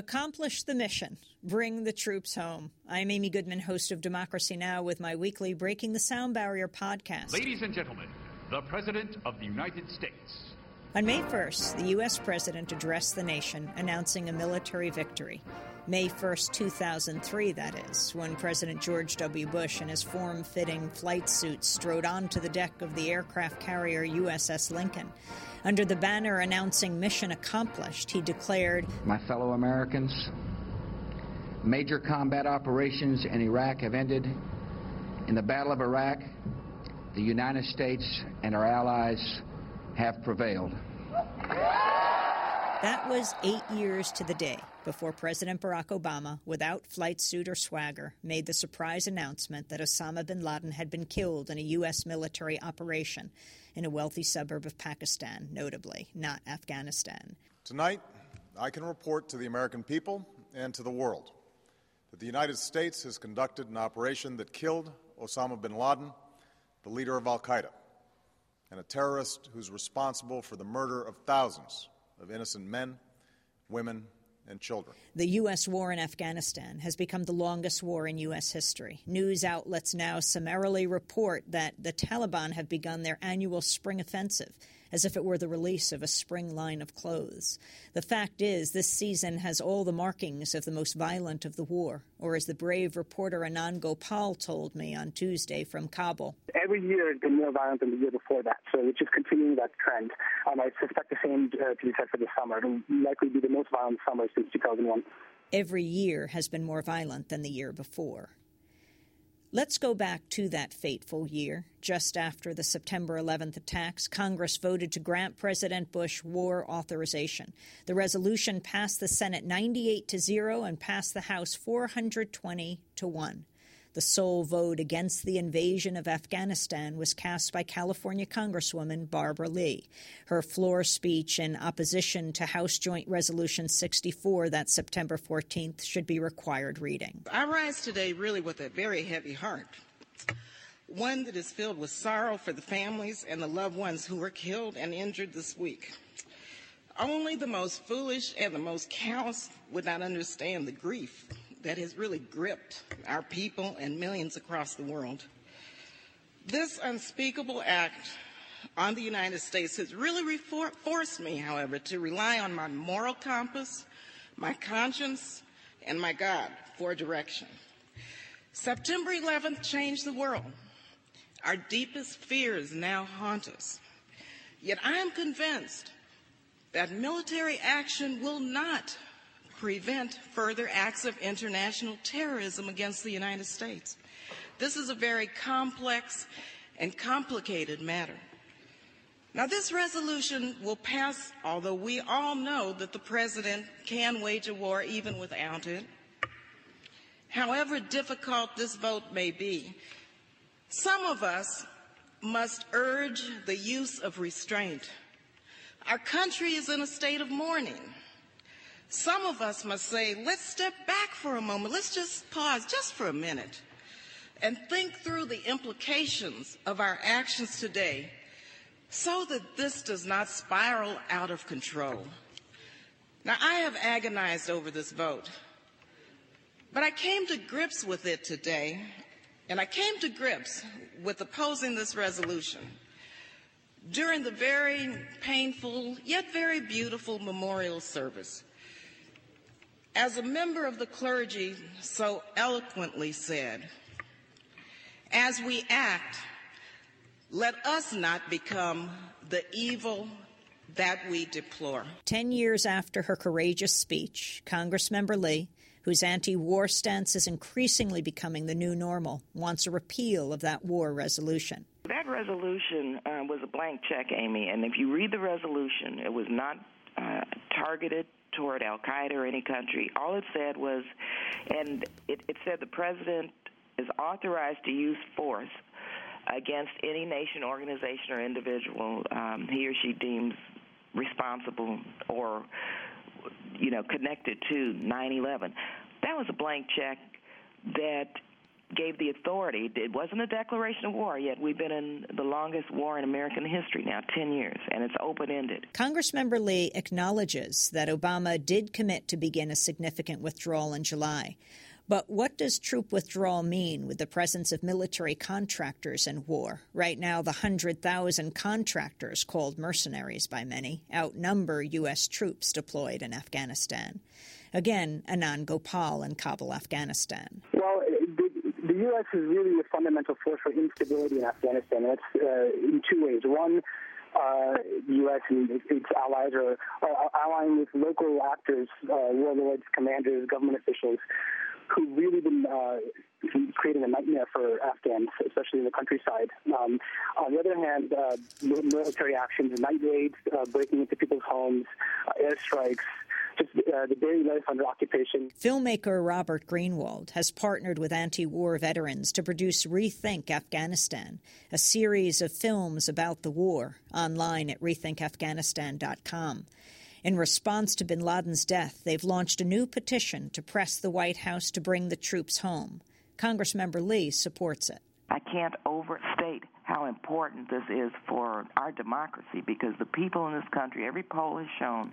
Accomplish the mission. Bring the troops home. I'm Amy Goodman, host of Democracy Now! with my weekly Breaking the Sound Barrier podcast. Ladies and gentlemen, the President of the United States. On May 1st, the U.S. President addressed the nation announcing a military victory. May 1st, 2003, that is, when President George W. Bush in his form fitting flight suit strode onto the deck of the aircraft carrier USS Lincoln. Under the banner announcing mission accomplished, he declared My fellow Americans, major combat operations in Iraq have ended. In the Battle of Iraq, the United States and our allies have prevailed. That was eight years to the day before President Barack Obama, without flight suit or swagger, made the surprise announcement that Osama bin Laden had been killed in a U.S. military operation in a wealthy suburb of Pakistan, notably, not Afghanistan. Tonight, I can report to the American people and to the world that the United States has conducted an operation that killed Osama bin Laden, the leader of Al Qaeda, and a terrorist who's responsible for the murder of thousands of innocent men, women, and children. The U.S. war in Afghanistan has become the longest war in U.S. history. News outlets now summarily report that the Taliban have begun their annual spring offensive as if it were the release of a spring line of clothes. The fact is, this season has all the markings of the most violent of the war, or as the brave reporter Anand Gopal told me on Tuesday from Kabul. Every year has been more violent than the year before that, so it's just continuing that trend. Um, I suspect the same uh, to be said for this summer. It'll likely be the most violent summer since 2001. Every year has been more violent than the year before. Let's go back to that fateful year. Just after the September 11th attacks, Congress voted to grant President Bush war authorization. The resolution passed the Senate 98 to 0 and passed the House 420 to 1. The sole vote against the invasion of Afghanistan was cast by California Congresswoman Barbara Lee. Her floor speech in opposition to House Joint Resolution 64 that September 14th should be required reading. I rise today really with a very heavy heart. One that is filled with sorrow for the families and the loved ones who were killed and injured this week. Only the most foolish and the most callous would not understand the grief that has really gripped our people and millions across the world. This unspeakable act on the United States has really forced me, however, to rely on my moral compass, my conscience, and my God for direction. September 11th changed the world. Our deepest fears now haunt us. Yet I am convinced that military action will not prevent further acts of international terrorism against the United States. This is a very complex and complicated matter. Now, this resolution will pass, although we all know that the president can wage a war even without it. However difficult this vote may be, some of us must urge the use of restraint. Our country is in a state of mourning. Some of us must say, let's step back for a moment. Let's just pause just for a minute and think through the implications of our actions today so that this does not spiral out of control. Now, I have agonized over this vote, but I came to grips with it today, and I came to grips with opposing this resolution during the very painful yet very beautiful memorial service as a member of the clergy so eloquently said, as we act, let us not become the evil that we deplore. Ten years after her courageous speech, Congressmember Lee, whose anti war stance is increasingly becoming the new normal, wants a repeal of that war resolution. That resolution uh, was a blank check, Amy, and if you read the resolution, it was not uh, targeted toward Al Qaeda or any country. All it said was, and it, it said the president is authorized to use force against any nation, organization, or individual um, he or she deems responsible or you know connected to 9/11. That was a blank check that gave the authority. It wasn't a declaration of war yet. We've been in the longest war in American history now, 10 years, and it's open ended. Congressmember Lee acknowledges that Obama did commit to begin a significant withdrawal in July. But what does troop withdrawal mean with the presence of military contractors in war? Right now, the 100,000 contractors, called mercenaries by many, outnumber U.S. troops deployed in Afghanistan. Again, Anand Gopal in Kabul, Afghanistan. Well, the, the U.S. is really a fundamental force for instability in Afghanistan. That's uh, in two ways. One, uh, the U.S. and its allies are, are allying with local actors, uh, warlords, commanders, government officials who've really been uh, creating a nightmare for Afghans, especially in the countryside. Um, on the other hand, uh, military actions, night raids, uh, breaking into people's homes, uh, airstrikes, uh, the daily life under occupation. Filmmaker Robert Greenwald has partnered with anti war veterans to produce Rethink Afghanistan, a series of films about the war, online at rethinkafghanistan.com. In response to bin Laden's death, they've launched a new petition to press the White House to bring the troops home. Congressmember Lee supports it. I can't overstate how important this is for our democracy because the people in this country, every poll has shown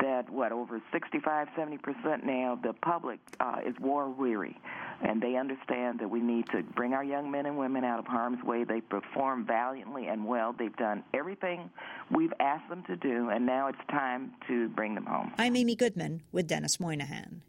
that what over 65, 70 percent now, the public uh, is war weary, and they understand that we need to bring our young men and women out of harm's way. They perform valiantly and well. They've done everything we've asked them to do, and now it's time to bring them home. I'm Amy Goodman with Denis Moynihan.